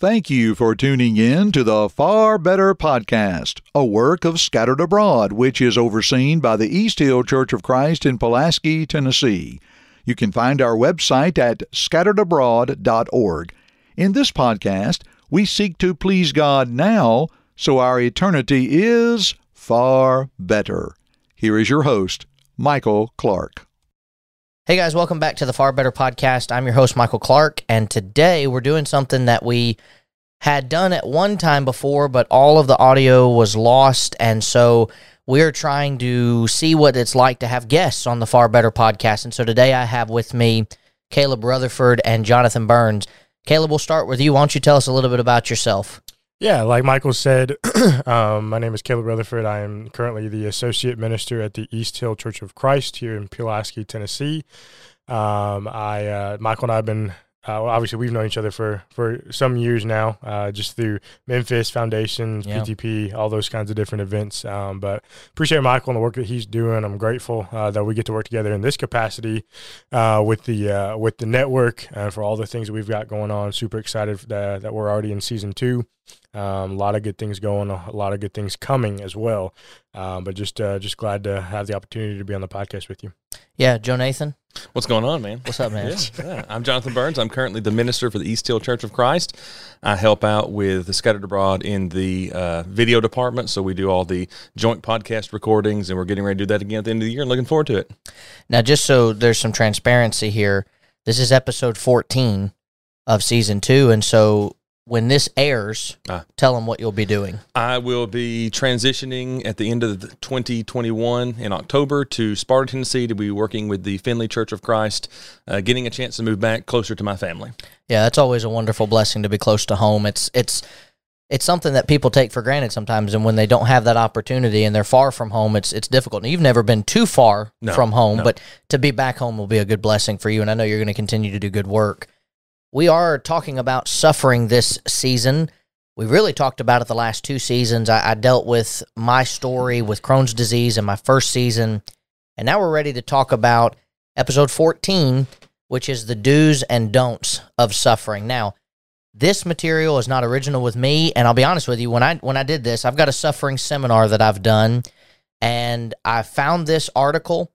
Thank you for tuning in to the Far Better Podcast, a work of Scattered Abroad, which is overseen by the East Hill Church of Christ in Pulaski, Tennessee. You can find our website at scatteredabroad.org. In this podcast, we seek to please God now so our eternity is far better. Here is your host, Michael Clark. Hey guys, welcome back to the Far Better Podcast. I'm your host, Michael Clark, and today we're doing something that we had done at one time before, but all of the audio was lost. And so we're trying to see what it's like to have guests on the Far Better Podcast. And so today I have with me Caleb Rutherford and Jonathan Burns. Caleb, we'll start with you. Why don't you tell us a little bit about yourself? Yeah, like Michael said, um, my name is Caleb Rutherford. I am currently the associate minister at the East Hill Church of Christ here in Pulaski, Tennessee. Um, I uh, Michael and I have been uh, well, obviously we've known each other for for some years now, uh, just through Memphis Foundation, Yeah. PTP, all those kinds of different events. Um, but appreciate Michael and the work that he's doing. I'm grateful uh, that we get to work together in this capacity uh, with the uh, with the network and for all the things that we've got going on. Super excited that, that we're already in season two. Um, a lot of good things going, a lot of good things coming as well. Um, but just uh, just glad to have the opportunity to be on the podcast with you. Yeah, Jonathan. What's going on, man? What's up, man? Yeah, yeah. I'm Jonathan Burns. I'm currently the minister for the East Hill Church of Christ. I help out with the Scattered Abroad in the uh, video department. So we do all the joint podcast recordings, and we're getting ready to do that again at the end of the year and looking forward to it. Now, just so there's some transparency here, this is episode 14 of season two. And so when this airs, Ah. tell them what you'll be doing. I will be transitioning at the end of the 2021 in October to Sparta, Tennessee to be working with the Finley Church of Christ, uh, getting a chance to move back closer to my family. Yeah, that's always a wonderful blessing to be close to home. It's it's it's something that people take for granted sometimes, and when they don't have that opportunity and they're far from home, it's it's difficult. And you've never been too far No, from home, no. but to be back home will be a good blessing for you. And I know you're going to continue to do good work. We are talking about suffering this season. We really talked about it the last two seasons. I, I dealt with my story with Crohn's disease in my first season, and now we're ready to talk about episode 14, which is the do's and don'ts of suffering. Now, this material is not original with me, and I'll be honest with you. When I when I did this, I've got a suffering seminar that I've done, and I found this article,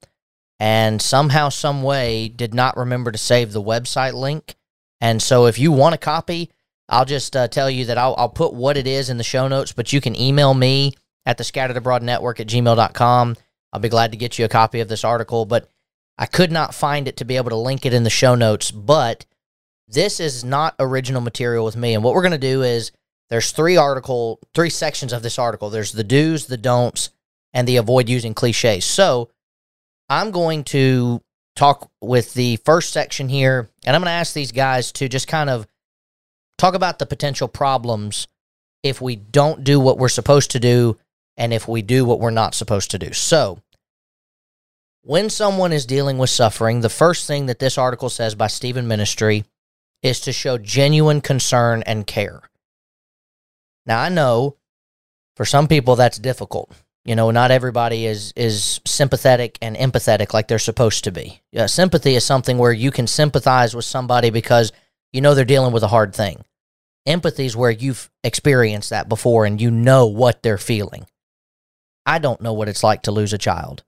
and somehow, some way, did not remember to save the website link. And so, if you want a copy, I'll just uh, tell you that I'll, I'll put what it is in the show notes, but you can email me at the scattered abroad network at gmail.com. I'll be glad to get you a copy of this article, but I could not find it to be able to link it in the show notes. But this is not original material with me. And what we're going to do is there's three article, three sections of this article. There's the do's, the don'ts, and the avoid using cliches. So I'm going to talk with the first section here, and I'm going to ask these guys to just kind of talk about the potential problems if we don't do what we're supposed to do and if we do what we're not supposed to do. So, when someone is dealing with suffering, the first thing that this article says by Stephen Ministry is to show genuine concern and care. Now, I know for some people that's difficult. You know, not everybody is is sympathetic and empathetic like they're supposed to be. Yeah, sympathy is something where you can sympathize with somebody because you know they're dealing with a hard thing. Empathy is where you've experienced that before and you know what they're feeling. I don't know what it's like to lose a child.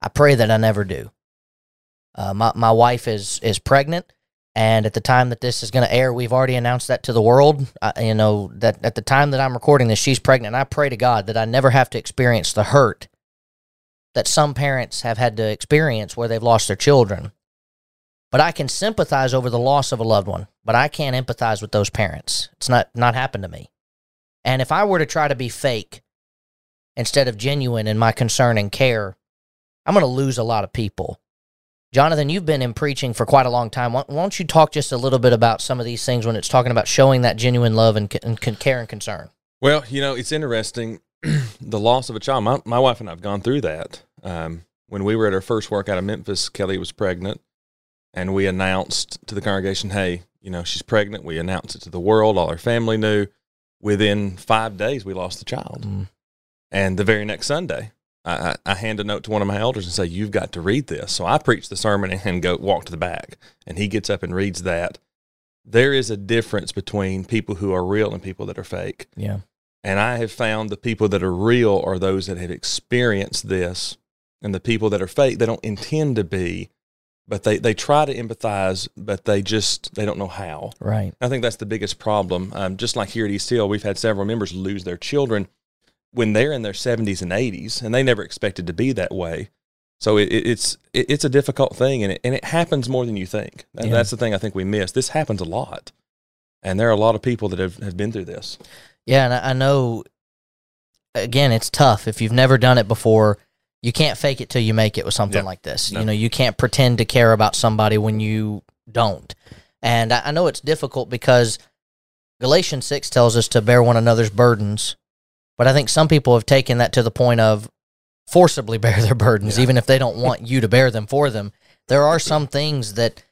I pray that I never do. Uh, my my wife is is pregnant, and at the time that this is going to air, we've already announced that to the world. I, you know that at the time that I'm recording this, she's pregnant. I pray to God that I never have to experience the hurt that some parents have had to experience where they've lost their children. But I can sympathize over the loss of a loved one, but I can't empathize with those parents. It's not not happened to me. And if I were to try to be fake instead of genuine in my concern and care, I'm going to lose a lot of people. Jonathan, you've been in preaching for quite a long time. Why, why don't you talk just a little bit about some of these things when it's talking about showing that genuine love and, and care and concern? Well, you know, it's interesting the loss of a child. My, my wife and I have gone through that. Um, when we were at our first work out of Memphis, Kelly was pregnant, and we announced to the congregation, "Hey, you know, she's pregnant." We announced it to the world. All our family knew. Within five days, we lost the child, Mm. and the very next Sunday, I, I, hand a note to one of my elders and say, "You've got to read this." So I preach the sermon and go walk to the back, and he gets up and reads that. there is a difference between people who are real and people that are fake. Yeah. And I have found the people that are real are those that have experienced this, and the people that are fake, they don't intend to be, but they, they try to empathize, but they just they don't know how. Right. I think that's the biggest problem. Um, just like here at East Hill, we've had several members lose their children when they're in their 70s and 80s, and they never expected to be that way. So it, it, it's it, it's a difficult thing, and it and it happens more than you think. And Yeah. that's the thing I think we miss. This happens a lot, and there are a lot of people that have, have been through this. Yeah, and I know. Again, it's tough if you've never done it before. You can't fake it till you make it with something Yeah. like this. No. You know, you can't pretend to care about somebody when you don't. And I, I know it's difficult because Galatians six tells us to bear one another's burdens, but I think some people have taken that to the point of forcibly bear their burdens, Yeah. even if they don't want you to bear them for them. There are some things that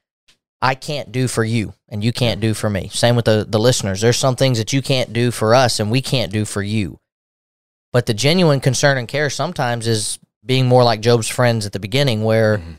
I can't do for you and you can't do for me. Same with the, the listeners. There's some things that you can't do for us and we can't do for you. But the genuine concern and care sometimes is being more like Job's friends at the beginning, where Mhm.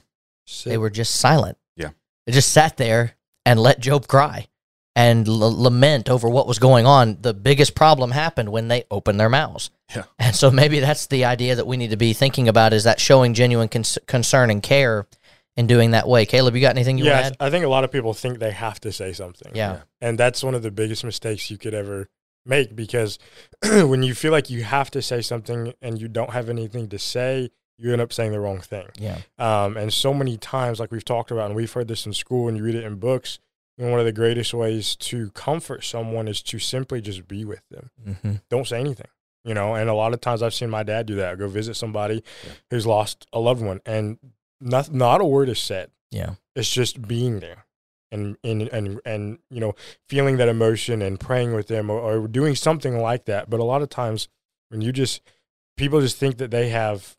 they were just silent. Yeah. They just sat there and let Job cry and l- lament over what was going on. The biggest problem happened when they opened their mouths. Yeah. And so maybe that's the idea that we need to be thinking about is that showing genuine cons- concern and care in doing that way. Caleb, you got anything you yeah, want to add? I think a lot of people think they have to say something. Yeah. And that's one of the biggest mistakes you could ever make because when you feel like you have to say something and you don't have anything to say, you end up saying the wrong thing. Yeah. Um, and so many times, like we've talked about, and we've heard this in school and you read it in books, know, one of the greatest ways to comfort someone is to simply just be with them. Mm-hmm. Don't say anything. You know, and a lot of times I've seen my dad do that. Go visit somebody Yeah. who's lost a loved one, and not not a word is said. Yeah. It's just being there and and and and you know feeling that emotion and praying with them or, or doing something like that. But a lot of times when you just people just think that they have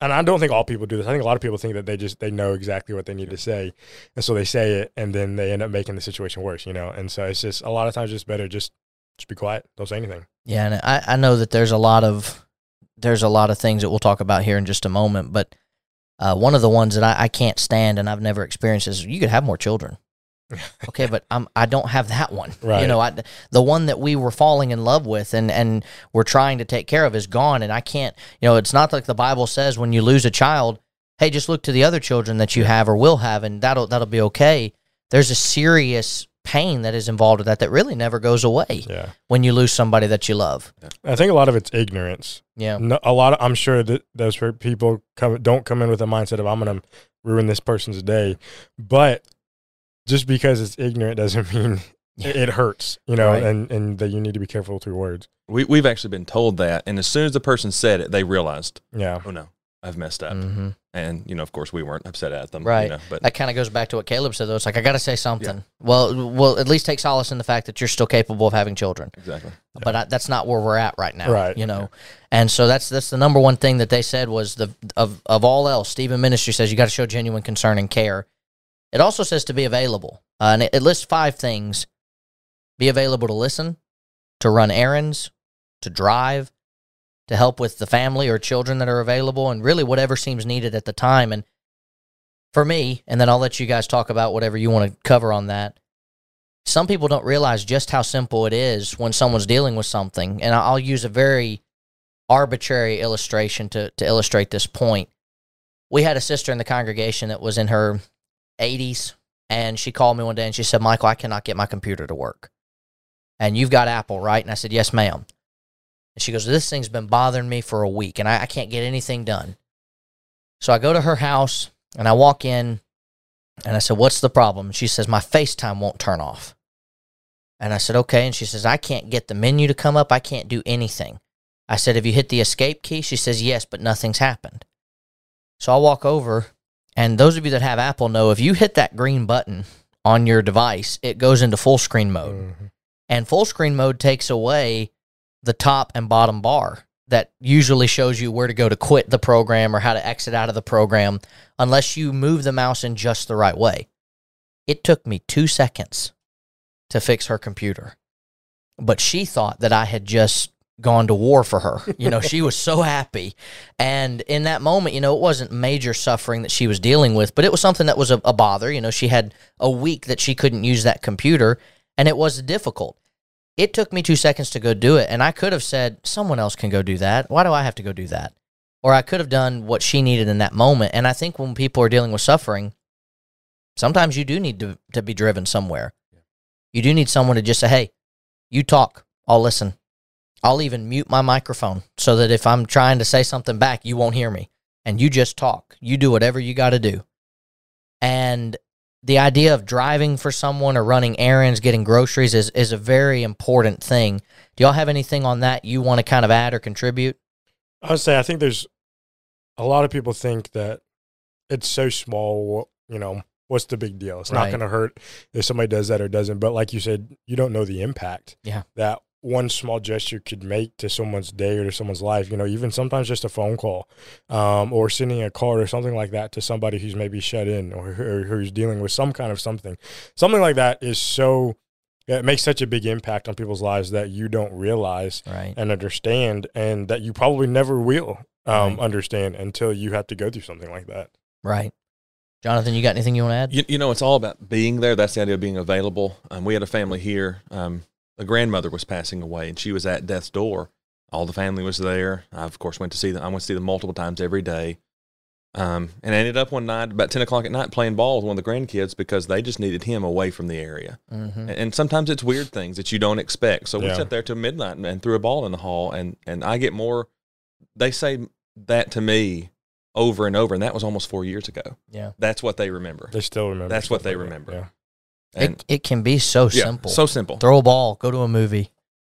and I don't think all people do this. I think a lot of people think that they just they know exactly what they need to say, and so they say it, and then they end up making the situation worse. You know, and so it's just a lot of times it's better just just be quiet, don't say anything. Yeah, and I, I know that there's a lot of there's a lot of things that we'll talk about here in just a moment, but uh, one of the ones that I, I can't stand and I've never experienced is you could have more children. Okay, but I'm I don't have that one. Right. You know, I, the one that we were falling in love with and and we're trying to take care of is gone, and I can't. You know, it's not like the Bible says when you lose a child, hey, just look to the other children that you have or will have, and that'll that'll be okay. There's a serious pain that is involved with that that really never goes away Yeah, when you lose somebody that you love. I think a lot of it's ignorance. Yeah. No, a lot of I'm sure that those people come don't come in with a mindset of I'm going to ruin this person's day, but just because it's ignorant doesn't mean it, it hurts, you know, Right. and and that you need to be careful with your words. We we've actually been told that, and as soon as the person said it, they realized, Yeah, oh no, I've messed up. hmm And you know, of course, we weren't upset at them, you Right. know, but That kind of goes back to what Caleb said, though. It's like I got to say something. Well, well, at least take solace in the fact that you're still capable of having children. exactly. But I, that's not where we're at right now. Right. You know, and so that's that's the number one thing that they said was the of of all else. Stephen Ministry says you got to show genuine concern and care. It also says to be available, uh, and it, it lists five things: be available to listen, to run errands, to drive, to help with the family or children that are available, and really whatever seems needed at the time. And for me, and then I'll let you guys talk about whatever you want to cover on that. Some people don't realize just how simple it is when someone's dealing with something. And I'll use a very arbitrary illustration to, to illustrate this point. We had a sister in the congregation that was in her 80s, and she called me one day and she said, Michael, I cannot get my computer to work. And you've got Apple, right? And I said, Yes, ma'am. And she goes, This thing's been bothering me for a week, and I, I can't get anything done. So I go to her house and I walk in and I said, What's the problem? She says, My FaceTime won't turn off. And I said, Okay. And she says, I can't get the menu to come up. I can't do anything. I said, Have you hit the escape key? She says, Yes, but nothing's happened. So I walk over, and those of you that have Apple know if you hit that green button on your device, it goes into full screen mode. Mhm. And full screen mode takes away the top and bottom bar that usually shows you where to go to quit the program or how to exit out of the program unless you move the mouse in just the right way. It took me two seconds to fix her computer. But she thought that I had just gone to war for her. You know, she was so happy. And in that moment, you know, it wasn't major suffering that she was dealing with, but it was something that was a, a bother. You know, she had a week that she couldn't use that computer and it was difficult. It took me two seconds to go do it. And I could have said, someone else can go do that. Why do I have to go do that? Or I could have done what she needed in that moment. And I think when people are dealing with suffering, sometimes you do need to, to be driven somewhere. You do need someone to just say, hey, you talk, I'll listen. I'll even mute my microphone so that if I'm trying to say something back, you won't hear me. And you just talk. You do whatever you got to do. And the idea of driving for someone or running errands, getting groceries is, is a very important thing. Do y'all have anything on that you want to kind of add or contribute? I would say I think there's a lot of people think that it's so small, you know, what's the big deal? It's not going to hurt if somebody does that or doesn't. But like you said, you don't know the impact Yeah. that one small gesture could make to someone's day or to someone's life. You know, even sometimes just a phone call um, or sending a card or something like that to somebody who's maybe shut in or, or who's dealing with some kind of something. Something like that is so, it makes such a big impact on people's lives that you don't realize Right. and understand, and that you probably never will um, Right. understand until you have to go through something like that. Right. Jonathan, you got anything you want to add? You, you know, it's all about being there. That's the idea of being available. Um, we had a family here. Um, a grandmother was passing away, and she was at death's door. All the family was there. I, of course, went to see them. I went to see them multiple times every day. Um, and I ended up one night about ten o'clock at night playing ball with one of the grandkids because they just needed him away from the area. Mm-hmm. And, and sometimes it's weird things that you don't expect. So we Yeah. sat there till midnight and, and threw a ball in the hall, and and I get more. They say that to me over and over, and that was almost four years ago. Yeah. That's what they remember. They still remember. That's what stuff they like that. And It, it can be so yeah, simple. so simple. throw a ball, go to a movie,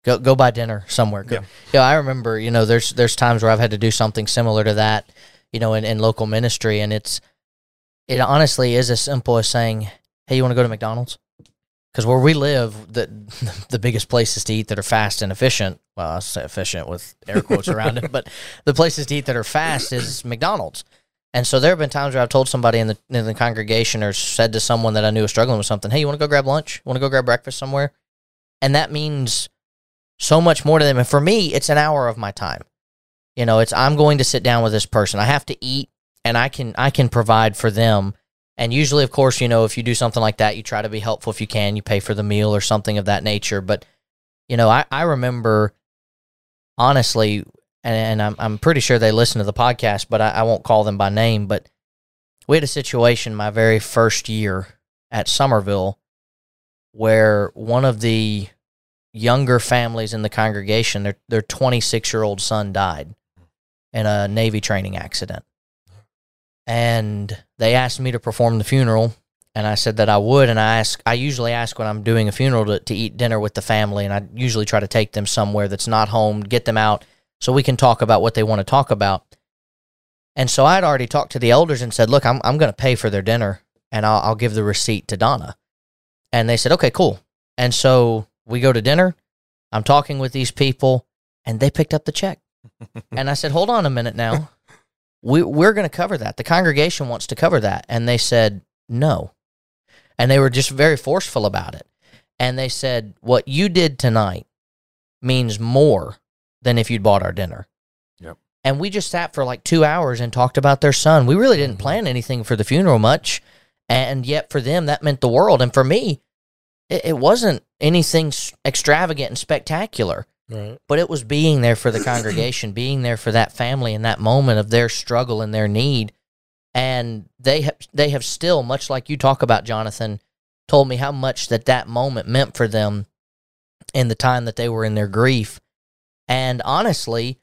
go go buy dinner somewhere. Go, Yeah. yeah. I remember, you know, there's there's times where I've had to do something similar to that, you know, in, in local ministry, and it's it honestly is as simple as saying, "Hey, you want to go to McDonald's?" Because where we live, the the biggest places to eat that are fast and efficient. Well, I say efficient with air quotes around it, but the places to eat that are fast is McDonald's. And so there have been times where I've told somebody in the in the congregation or said to someone that I knew was struggling with something, "Hey, you want to go grab lunch? Want to go grab breakfast somewhere?" And that means so much more to them. And for me, it's an hour of my time. You know, it's I'm going to sit down with this person. I have to eat, and I can I can provide for them. And usually, of course, you know, if you do something like that, you try to be helpful if you can. You pay for the meal or something of that nature. But you know, I, I remember honestly, and, and I'm I'm pretty sure they listen to the podcast, but I, I won't call them by name. But we had a situation my very first year at Somerville where one of the younger families in the congregation, their their 26 year old son died in a Navy training accident, and they asked me to perform the funeral. And I said that I would, and I ask. I usually ask when I'm doing a funeral to, to eat dinner with the family, and I usually try to take them somewhere that's not home, get them out, so we can talk about what they want to talk about. And so I'd already talked to the elders and said, "Look, I'm I'm going to pay for their dinner, and I'll I'll give the receipt to Donna." And they said, "Okay, cool." And so we go to dinner. I'm talking with these people, and they picked up the check. and I said, "Hold on a minute now. We we're going to cover that. The congregation wants to cover that." And they said, "No." And they were just very forceful about it. And they said, "What you did tonight means more than if you'd bought our dinner." Yep. And we just sat for like 2 hours and talked about their son. We really didn't Mhm. plan anything for the funeral much, and yet for them that meant the world. And for me, it, it wasn't anything extravagant and spectacular Right. but it was being there for the congregation, being there for that family in that moment of their struggle and their need. And they have they have still, much like you talk about, Jonathan, told me how much that that moment meant for them in the time that they were in their grief. And honestly,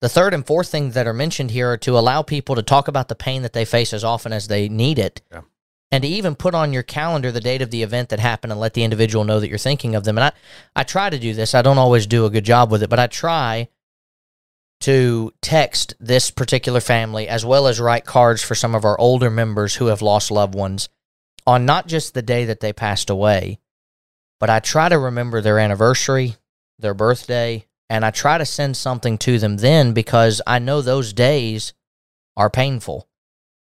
the third and fourth thing that are mentioned here are to allow people to talk about the pain that they face as often as they need it. Yeah. And to even put on your calendar the date of the event that happened and let the individual know that you're thinking of them. And I, I try to do this. I don't always do a good job with it, but I try to text this particular family as well as write cards for some of our older members who have lost loved ones on not just the day that they passed away, but I try to remember their anniversary, their birthday, and I try to send something to them then because I know those days are painful.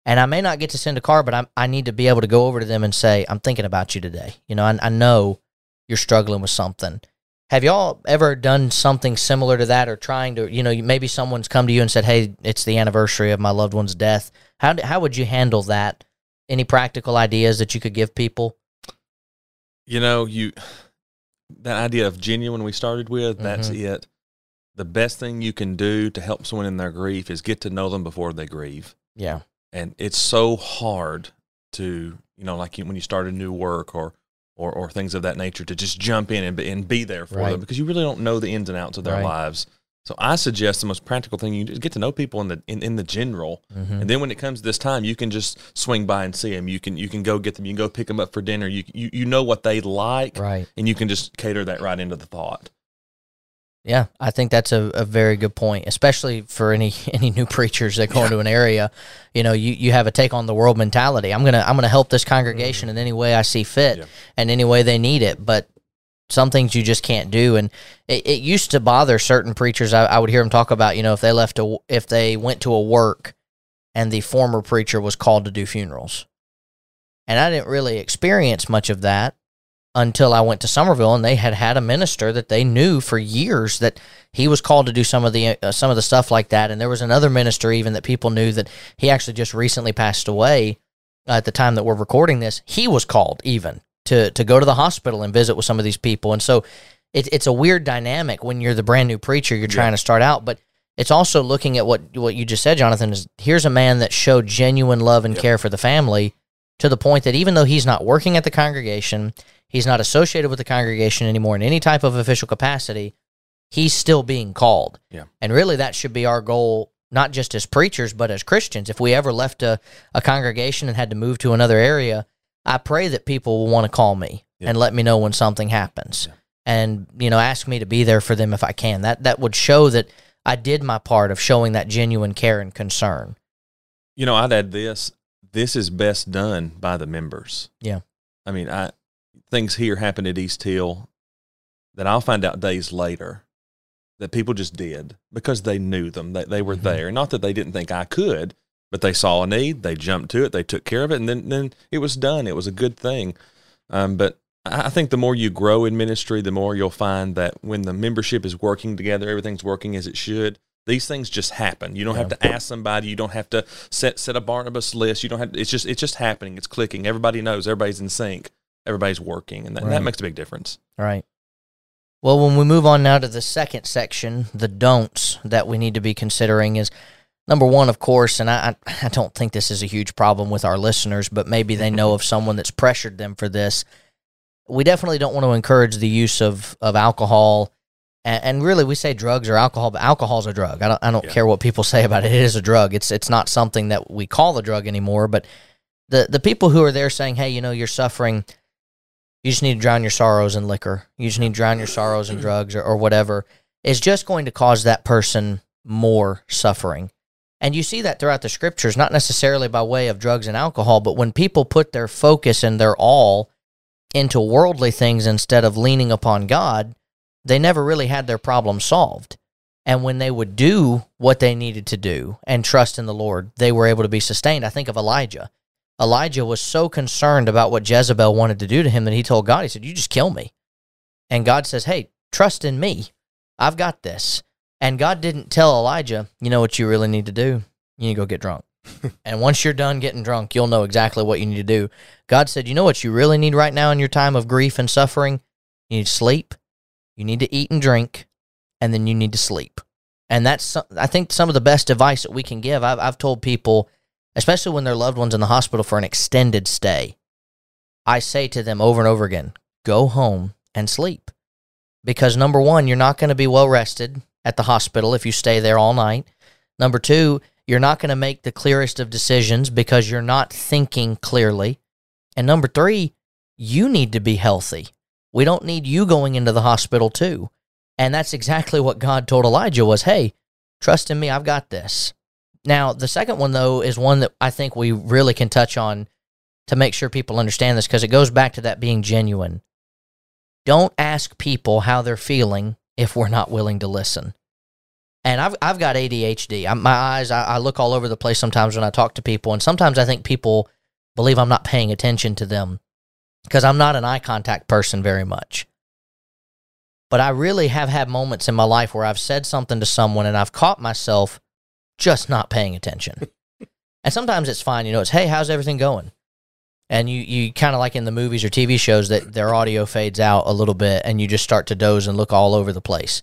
And I may not get to send a card, but I, I need to be able to go over to them and say, I'm thinking about you today. You know, I, I know you're struggling with something. Have y'all ever done something similar to that, or trying to, you know, maybe someone's come to you and said, "Hey, it's the anniversary of my loved one's death." How how would you handle that? Any practical ideas that you could give people? You know, you that idea of genuine we started with, that's Mhm. it. The best thing you can do to help someone in their grief is get to know them before they grieve. Yeah, And it's so hard to, you know, like you, when you start a new work or or, or things of that nature to just jump in and be, and be there for Right. them because you really don't know the ins and outs of their Right. lives. So I suggest the most practical thing you do is get to know people in the in, in the general, Mhm. and then when it comes to this time, you can just swing by and see them. You can you can go get them. You can go pick them up for dinner. You you, you know what they like, right. and you can just cater that right into the thought. Yeah, I think that's a, a very good point, especially for any any new preachers that go into an area. You know, you, you have a take on the world mentality. I'm gonna I'm gonna help this congregation in any way I see fit Yeah. and any way they need it. But some things you just can't do, and it, it used to bother certain preachers. I, I would hear them talk about, you know, if they left a if they went to a work and the former preacher was called to do funerals, and I didn't really experience much of that until I went to Somerville and they had had a minister that they knew for years that he was called to do some of the uh, some of the stuff like that. And there was another minister even that people knew that he actually just recently passed away uh, at the time that we're recording this. He was called even to to go to the hospital and visit with some of these people and so it, it's a weird dynamic when you're the brand new preacher you're trying to start out but it's also looking at what what you just said Jonathan is here's a man that showed genuine love and Yep. care for the family to the point that even though he's not working at the congregation he's not associated with the congregation anymore in any type of official capacity, he's still being called. Yeah. And really, that should be our goal, not just as preachers, but as Christians. If we ever left a, a congregation and had to move to another area, I pray that people will want to call me Yeah. and let me know when something happens. Yeah. And, you know, ask me to be there for them if I can. That that would show that I did my part of showing that genuine care and concern. You know, I'd add this. This is best done by the members. Yeah. I mean, I things here happen at East Hill that I'll find out days later that people just did because they knew them. They they were Mhm. there. Not that they didn't think I could, but they saw a need, they jumped to it, they took care of it, and then then it was done. It was a good thing. Um, but I think the more you grow in ministry, the more you'll find that when the membership is working together, everything's working as it should. These things just happen. You don't have to ask somebody. You don't have to set set a Barnabas list. You don't have. It's just it's just happening. It's clicking. Everybody knows. Everybody's in sync. Everybody's working, and that, Right. that makes a big difference. Right. Well, when we move on now to the second section, the don'ts that we need to be considering is number one, of course, and I, I don't think this is a huge problem with our listeners, but maybe they mm-hmm. know of someone that's pressured them for this. We definitely don't want to encourage the use of, of alcohol. And, and really, we say drugs or alcohol, but alcohol's a drug. I don't, I don't Yeah. care what people say about it. It is a drug. It's, it's not something that we call a drug anymore. But the, the people who are there saying, hey, you know, you're suffering you just need to drown your sorrows in liquor. You just need to drown your sorrows in mm-hmm. drugs or, or whatever is just going to cause that person more suffering. And you see that throughout the scriptures, not necessarily by way of drugs and alcohol, but when people put their focus and their all into worldly things instead of leaning upon God, they never really had their problem solved. And when they would do what they needed to do and trust in the Lord, they were able to be sustained. I think of Elijah. Elijah was so concerned about what Jezebel wanted to do to him that he told God, he said, You just kill me. And God says, Hey, trust in me. I've got this. And God didn't tell Elijah, You know what you really need to do? You need to go get drunk. and once you're done getting drunk, you'll know exactly what you need to do. God said, You know what you really need right now in your time of grief and suffering? You need sleep, you need to eat and drink, and then you need to sleep. And that's, I think, some of the best advice that we can give. I've, I've told people, especially when their loved one's in the hospital for an extended stay, I say to them over and over again go home and sleep. Because number one, you're not going to be well rested at the hospital if you stay there all night. Number two, you're not going to make the clearest of decisions because you're not thinking clearly. And number three, you need to be healthy. We don't need you going into the hospital too. And that's exactly what God told Elijah was, hey, trust in me, I've got this. Now, the second one, though, is one that I think we really can touch on to make sure people understand this because it goes back to that being genuine. Don't ask people how they're feeling if we're not willing to listen. And I've, I've got ADHD. I, my eyes, I, I look all over the place sometimes when I talk to people. And sometimes I think people believe I'm not paying attention to them because I'm not an eye contact person very much. But But I really have had moments in my life where I've said something to someone and I've caught myself just not paying attention. and sometimes it's fine, you know, it's, hey, how's everything going? And you, you kind of like in the movies or TV shows that their audio fades out a little bit and you just start to doze and look all over the place.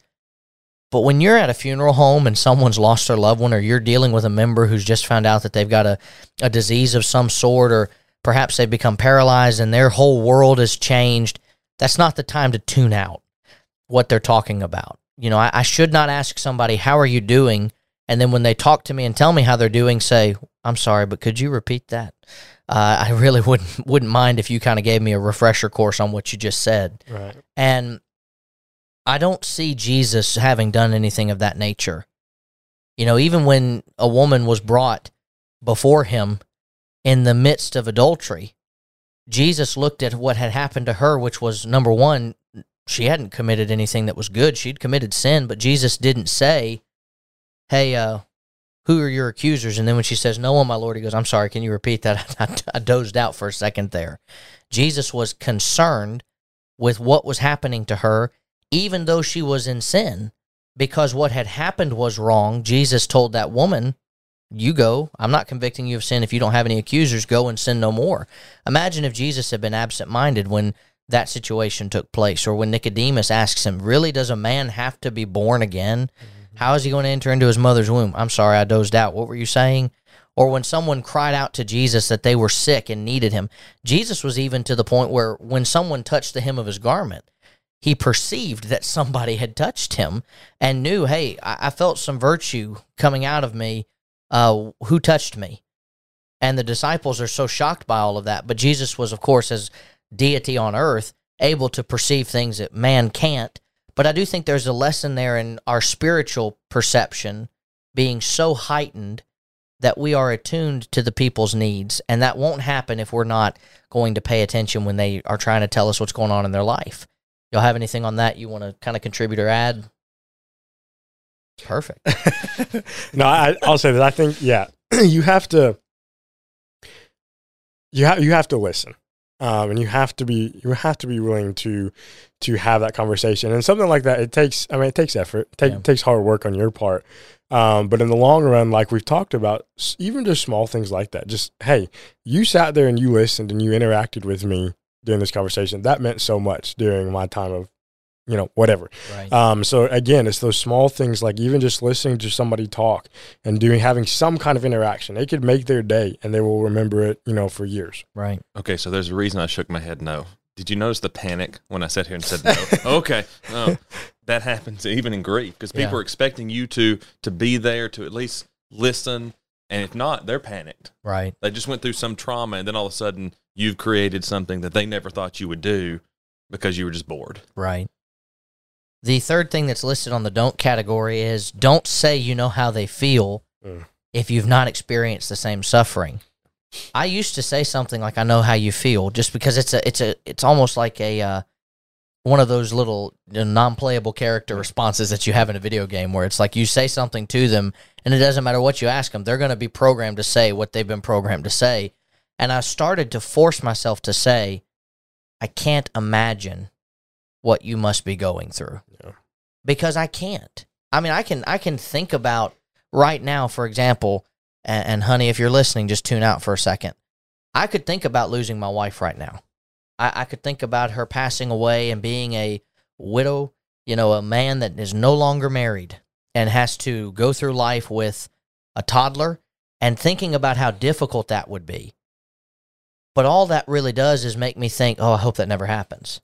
But when you're at a funeral home and someone's lost their loved one, or you're dealing with a member who's just found out that they've got a, a disease of some sort, or perhaps they've become paralyzed and their whole world has changed, that's not the time to tune out what they're talking about. You know, I, I should not ask somebody, How are you doing? And then when they talk to me and tell me how they're doing, say, I'm sorry, but could you repeat that? Uh, I really wouldn't wouldn't mind if you kind of gave me a refresher course on what you just said. Right. And I don't see Jesus having done anything of that nature. You know, even when a woman was brought before him in the midst of adultery, Jesus looked at what had happened to her, which was number one, she hadn't committed anything that was good. She'd committed sin, but Jesus didn't say, Hey, uh, who are your accusers? And then when she says, No one, my Lord, he goes, I'm sorry, can you repeat that? I, I dozed out for a second there. Jesus was concerned with what was happening to her, even though she was in sin, because what had happened was wrong. Jesus told that woman, You go. I'm not convicting you of sin. If you don't have any accusers, go and sin no more. Imagine if Jesus had been absent minded when that situation took place, or when Nicodemus asks him, Really, does a man have to be born again? How is he going to enter into his mother's womb? I'm sorry, I dozed out. What were you saying? Or when someone cried out to Jesus that they were sick and needed him. Jesus was even to the point where when someone touched the hem of his garment, he perceived that somebody had touched him and knew, hey, I, I felt some virtue coming out of me. Uh, who touched me? And the disciples are so shocked by all of that. But Jesus was, of course, as deity on earth, able to perceive things that man can't. But I do think there's a lesson there in our spiritual perception being so heightened that we are attuned to the people's needs. And that won't happen if we're not going to pay attention when they are trying to tell us what's going on in their life. Y'all have anything on that you want to kind of contribute or add? Perfect. no, I, I'll say that. I think, yeah, you have to, you have, you have to listen. Um, and you have to be you have to be willing to to have that conversation. And something like that it takes i mean it takes effort it take, Yeah. takes hard work on your part. Um, but in the long run like we've talked about even just small things like that just hey you sat there and you listened and you interacted with me during this conversation. That meant so much during my time of you know whatever Right. um, so again, it's those small things like even just listening to somebody talk and doing having some kind of interaction. It could make their day, and they will remember it, you know, for years. right. Okay, so there's a reason I shook my head no. Did you notice the panic when I sat here and said no? okay, no, that happens even in grief because people Yeah. are expecting you to to be there to at least listen, and if not, they're panicked. Right. They just went through some trauma, and then all of a sudden you've created something that they never thought you would do because you were just bored. Right. The third thing that's listed on the don't category is don't say you know how they feel Mm. if you've not experienced the same suffering. I used to say something like I know how you feel just because it's a it's a it's almost like a uh, one of those little you know, non-playable character responses that you have in a video game where it's like you say something to them and it doesn't matter what you ask them they're going to be programmed to say what they've been programmed to say and I started to force myself to say I can't imagine what you must be going through Yeah. because I can't. I mean, I can I can think about right now, for example, and, and honey, if you're listening, just tune out for a second. I could think about losing my wife right now. I, I could think about her passing away and being a widow, you know, a man that is no longer married and has to go through life with a toddler and thinking about how difficult that would be. But all that really does is make me think, oh, I hope that never happens.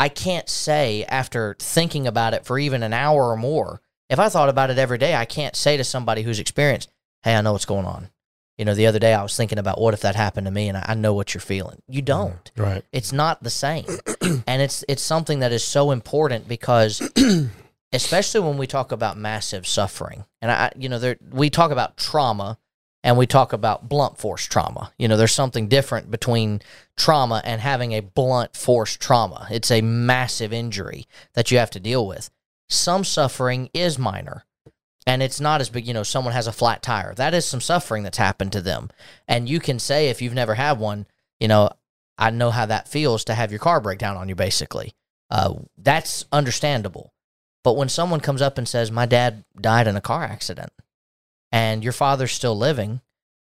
I can't say after thinking about it for even an hour or more, if I thought about it every day, I can't say to somebody who's experienced, hey, I know what's going on. You know, the other day I was thinking about what if that happened to me and I, I know what you're feeling. You mm, don't. Right. It's not the same. and it's it's something that is so important because especially when we talk about massive suffering. And I you know, there we talk about trauma and we talk about blunt force trauma. You know, there's something different between trauma and having a blunt force trauma. It's a massive injury that you have to deal with. Some suffering is minor and it's not as big, you know, someone has a flat tire. That is some suffering that's happened to them. And you can say if you've never had one, you know, I know how that feels to have your car break down on you basically. Uh, that's understandable. But when someone comes up and says, My dad died in a car accident, and your father's still living,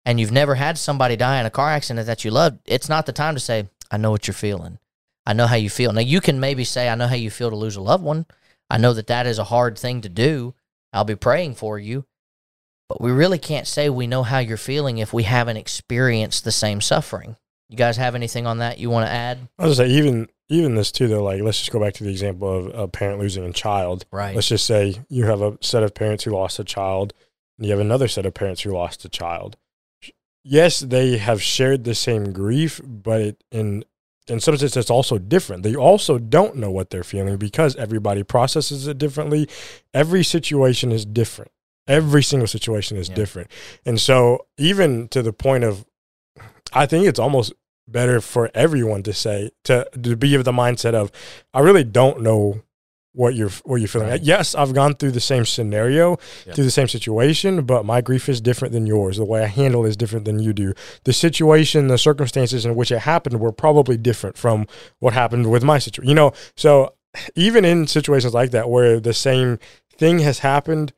and you've never had somebody die in a car accident that you loved, it's not the time to say, I know what you're feeling. I know how you feel. Now, you can maybe say, I know how you feel to lose a loved one. I know that that is a hard thing to do. I'll be praying for you. But we really can't say we know how you're feeling if we haven't experienced the same suffering. You guys have anything on that you want to add? I was gonna say even even this too though. Like let's just go back to the example of a parent losing a child. Right. Let's just say you have a set of parents who lost a child, and you have another set of parents who lost a child. Yes, they have shared the same grief, but it, in in some sense, it's also different. They also don't know what they're feeling because everybody processes it differently. Every situation is different. Every single situation is Yeah. different, and so even to the point of, I think it's almost better for everyone to say to to be of the mindset of, I really don't know what you're what you're feeling. Right. Yes, I've gone through the same scenario, Yeah. through the same situation, but my grief is different than yours. The way I handle it is different than you do. The situation, the circumstances in which it happened were probably different from what happened with my situation. You know, so even in situations like that where the same thing has happened,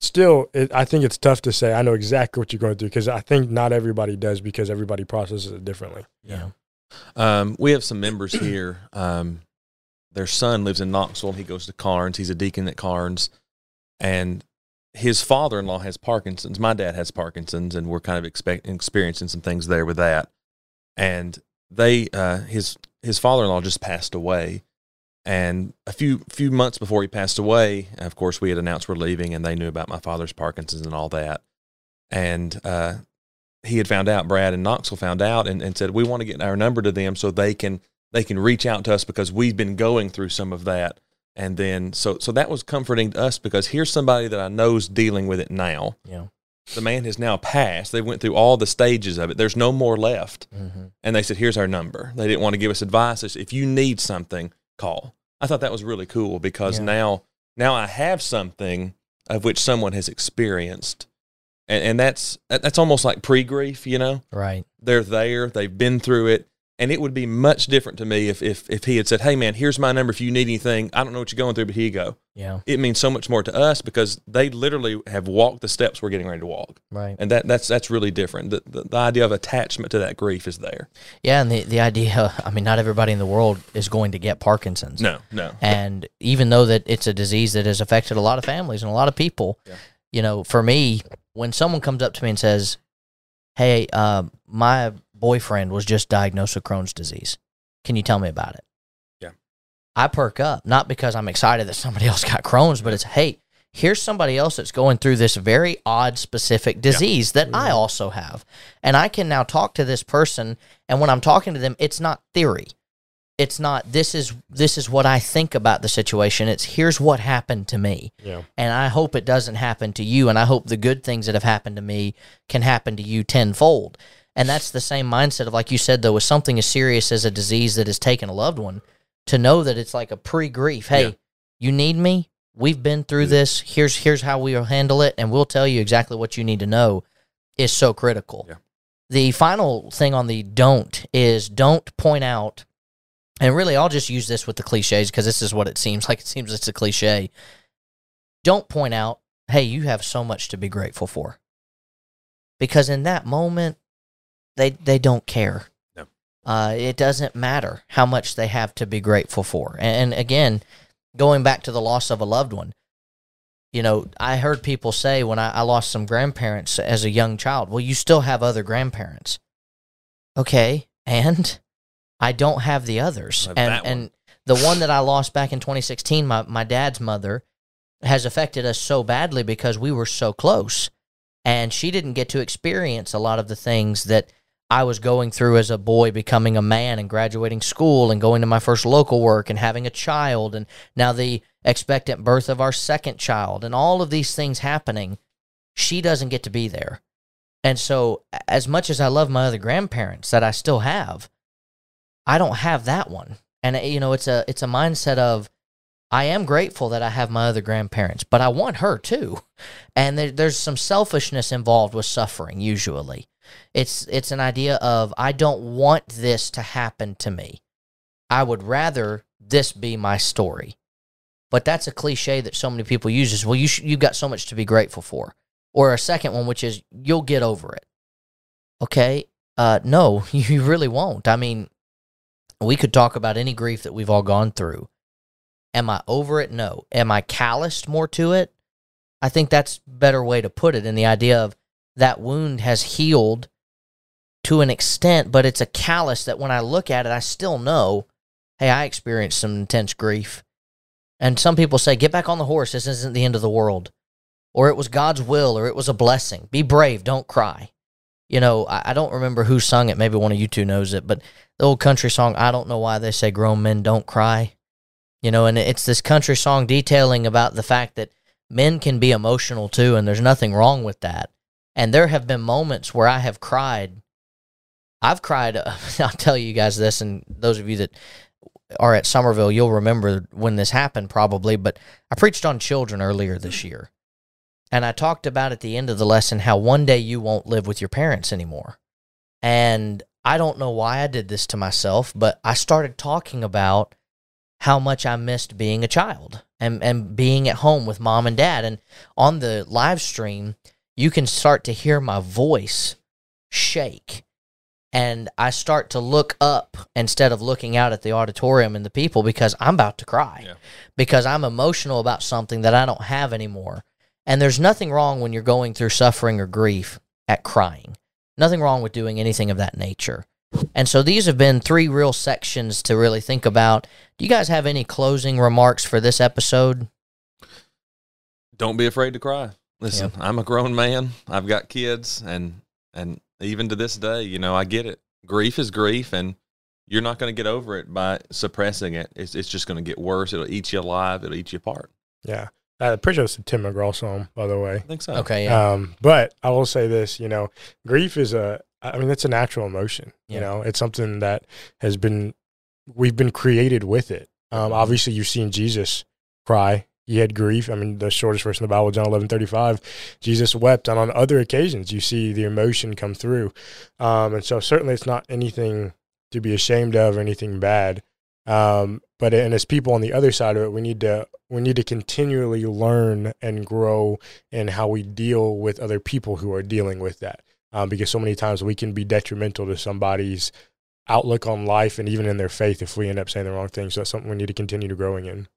still, it, I think it's tough to say I know exactly what you're going through because I think not everybody does because everybody processes it differently. Yeah. Um, we have some members here. Um, their son lives in Knoxville. He goes to Karns. He's a deacon at Karns, and his father-in-law has Parkinson's. My dad has Parkinson's, and we're kind of expect, experiencing some things there with that. And they, uh, his his father-in-law just passed away, and a few few months before he passed away, of course, we had announced we're leaving, and they knew about my father's Parkinson's and all that. And uh, he had found out, Brad and Knoxville found out, and, and said we want to get our number to them so they can they can reach out to us because we've been going through some of that. And then so so that was comforting to us because here's somebody that I know's dealing with it now. Yeah. The man has now passed. They went through all the stages of it. There's no more left. Mm-hmm. And they said, here's our number. They didn't want to give us advice. Said, if you need something, call. I thought that was really cool because Yeah. now now I have something of which someone has experienced. And, and that's that's almost like pre grief, you know? Right. They're there, they've been through it. And it would be much different to me if, if if he had said, Hey man, here's my number if you need anything. I don't know what you're going through, but here you go. Yeah. It means so much more to us because they literally have walked the steps we're getting ready to walk. Right. And that that's that's really different. The, the, the idea of attachment to that grief is there. Yeah. And the, the idea, I mean, not everybody in the world is going to get Parkinson's. No, no. And even though that it's a disease that has affected a lot of families and a lot of people, Yeah. you know, for me, when someone comes up to me and says, "Hey, uh, my boyfriend was just diagnosed with Crohn's disease. Can you tell me about it?" Yeah. I perk up not because I'm excited that somebody else got Crohn's, but it's hey, here's somebody else that's going through this very odd specific disease that I mm-hmm. also have. And I can now talk to this person and when I'm talking to them, it's not theory. It's not this is this is what I think about the situation. It's here's what happened to me. Yeah. And I hope it doesn't happen to you and I hope the good things that have happened to me can happen to you tenfold. And that's the same mindset of like you said though with something as serious as a disease that has taken a loved one to know that it's like a pre-grief. Hey, Yeah. you need me? We've been through this. Here's here's how we'll handle it and we'll tell you exactly what you need to know is so critical. Yeah. The final thing on the don't is don't point out and really I'll just use this with the cliches because this is what it seems like. It seems it's a cliche. Don't point out, hey, you have so much to be grateful for. Because in that moment, they they don't care. No. Uh, it doesn't matter how much they have to be grateful for. And, and again, going back to the loss of a loved one, you know, I heard people say when I, I lost some grandparents as a young child, well, you still have other grandparents. Okay, and I don't have the others. Have and and the one that I lost back in 2016, my, my dad's mother, has affected us so badly because we were so close. And she didn't get to experience a lot of the things that I was going through as a boy, becoming a man and graduating school and going to my first local work and having a child and now the expectant birth of our second child and all of these things happening. She doesn't get to be there. And so, as much as I love my other grandparents that I still have, I don't have that one. And uh, you know, it's a it's a mindset of I am grateful that I have my other grandparents, but I want her too. And there, there's some selfishness involved with suffering. Usually, it's it's an idea of I don't want this to happen to me. I would rather this be my story. But that's a cliche that so many people use. Well, you sh- you've got so much to be grateful for. Or a second one, which is you'll get over it. Okay, uh, no, you really won't. I mean, we could talk about any grief that we've all gone through. Am I over it? No. Am I calloused more to it? I think that's better way to put it in the idea of that wound has healed to an extent, but it's a callus that when I look at it, I still know, hey, I experienced some intense grief. And some people say, get back on the horse. This isn't the end of the world. Or it was God's will, or it was a blessing. Be brave. Don't cry. You know, I, I don't remember who sung it. Maybe one of you two knows it, but the old country song, I don't know why they say grown men don't cry. You know, and it's this country song detailing about the fact that men can be emotional too, and there's nothing wrong with that. And there have been moments where I have cried. I've cried. Uh, I'll tell you guys this, and those of you that are at Somerville, you'll remember when this happened probably. But I preached on children earlier this year. And I talked about at the end of the lesson how one day you won't live with your parents anymore. And I don't know why I did this to myself, but I started talking about how much I missed being a child and, and being at home with mom and dad. And on the live stream, you can start to hear my voice shake. And I start to look up instead of looking out at the auditorium and the people because I'm about to cry Yeah. because I'm emotional about something that I don't have anymore. And there's nothing wrong when you're going through suffering or grief at crying. Nothing wrong with doing anything of that nature. And so these have been three real sections to really think about. Do you guys have any closing remarks for this episode? Don't be afraid to cry. Listen, I'm a grown man. I've got kids, and and even to this day, you know, I get it. Grief is grief, and you're not going to get over it by suppressing it. It's it's just going to get worse. It'll eat you alive. It'll eat you apart. Yeah. Uh, pretty sure it's a Tim McGraw song, by the way. I think so. Okay, yeah. Um, but I will say this, you know, grief is a, I mean, it's a natural emotion. Yeah. You know, it's something that has been, we've been created with it. Um, obviously, you've seen Jesus cry. He had grief. I mean, the shortest verse in the Bible, John eleven thirty five, Jesus wept. And on other occasions, you see the emotion come through. Um, and so certainly it's not anything to be ashamed of or anything bad. Um, but and as people on the other side of it, we need to we need to continually learn and grow in how we deal with other people who are dealing with that. Um, because so many times we can be detrimental to somebody's outlook on life and even in their faith if we end up saying the wrong thing. So that's something we need to continue to growing in.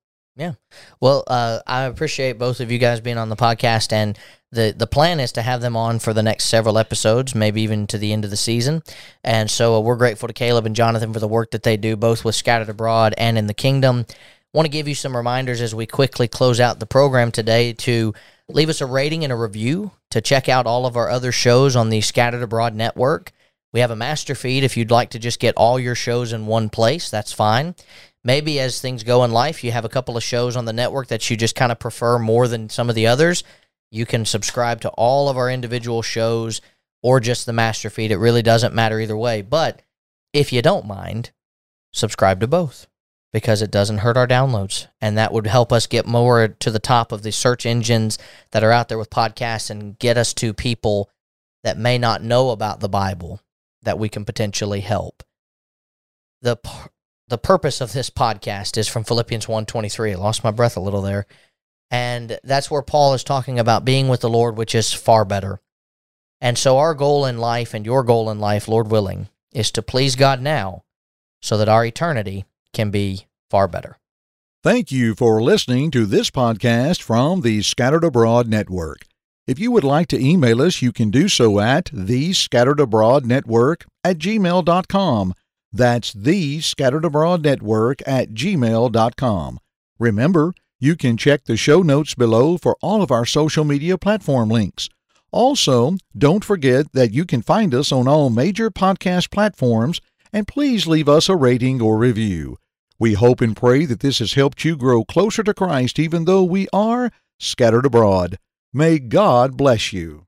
Well, uh, I appreciate both of you guys being on the podcast, and the the plan is to have them on for the next several episodes, maybe even to the end of the season. And so uh, we're grateful to Caleb and Jonathan for the work that they do, both with Scattered Abroad and in the Kingdom. Want to give you some reminders as we quickly close out the program today to leave us a rating and a review, to check out all of our other shows on the Scattered Abroad network. We have a master feed if you'd like to just get all your shows in one place, that's fine maybe as things go in life, you have a couple of shows on the network that you just kind of prefer more than some of the others. You can subscribe to all of our individual shows or just the master feed. It really doesn't matter either way. But if you don't mind, subscribe to both because it doesn't hurt our downloads. And that would help us get more to the top of the search engines that are out there with podcasts and get us to people that may not know about the Bible that we can potentially help. The the purpose of this podcast is from Philippians 1:23. I lost my breath a little there. And that's where Paul is talking about being with the Lord, which is far better. And so our goal in life and your goal in life, Lord willing, is to please God now so that our eternity can be far better. Thank you for listening to this podcast from the Scattered Abroad Network. If you would like to email us, you can do so at the Scattered Abroad Network at gmail.com. That's the Scattered Abroad Network at gmail.com. Remember, you can check the show notes below for all of our social media platform links. Also, don't forget that you can find us on all major podcast platforms and please leave us a rating or review. We hope and pray that this has helped you grow closer to Christ even though we are scattered abroad. May God bless you.